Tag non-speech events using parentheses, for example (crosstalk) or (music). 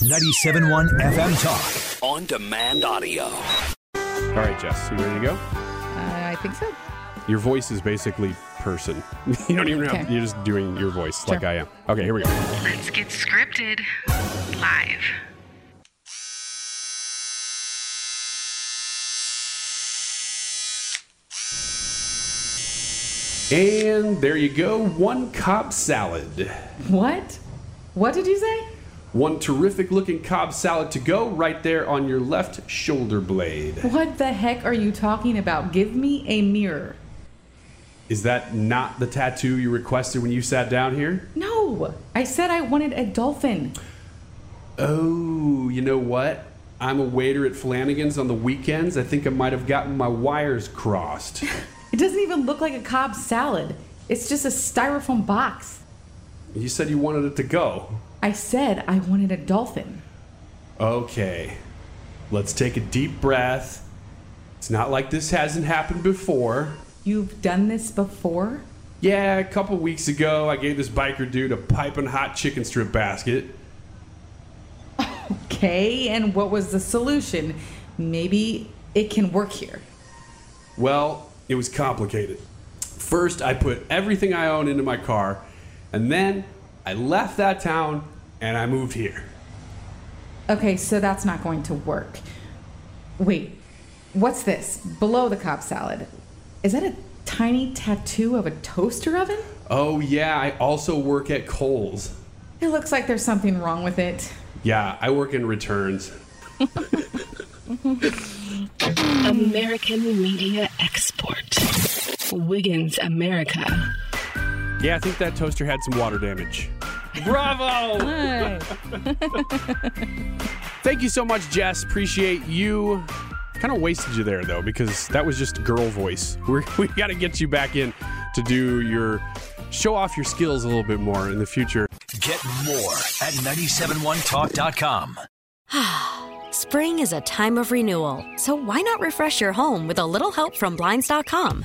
97.1 FM Talk. On demand audio. All right, Jess, you ready to go? Uh, I think so. Your voice is basically person. (laughs) you don't even have, Okay. you're just doing your voice like I am. Okay, here we go. Let's get scripted live. And there you go. One Cobb salad. What? What did you say? One terrific looking Cobb salad to go right there on your left shoulder blade. What the heck are you talking about? Give me a mirror. Is that not the tattoo you requested when you sat down here? No, I said I wanted a dolphin. Oh, you know what? I'm a waiter at Flanagan's on the weekends. I think I might have gotten my wires crossed. (laughs) It doesn't even look like a Cobb salad. It's just a styrofoam box. you said you wanted it to go. I said I wanted a dolphin. Okay, let's take a deep breath. It's not like this hasn't happened before. You've done this before? Yeah, a couple weeks ago, I gave this biker dude a piping hot chicken strip basket. Okay, and what was the solution? Maybe it can work here. Well, it was complicated. First, I put everything I own into my car, and then I left that town and I moved here. Okay, so that's not going to work. Wait, what's this? Below the Cobb salad. Is that a tiny tattoo of a toaster oven? Oh, yeah, I also work at Kohl's. It looks like there's something wrong with it. Yeah, I work in returns. (laughs) American Media Export. Wiggins America. Yeah, I think that toaster had some water damage. Bravo! (laughs) Thank you so much, Jess. Appreciate you. Kind of wasted you there though, because that was just girl voice. We're, (laughs) we got to get you back in to do your show off your skills a little bit more in the future. Get more at 971talk.com. (sighs) Spring is a time of renewal, so why not refresh your home with a little help from Blinds.com?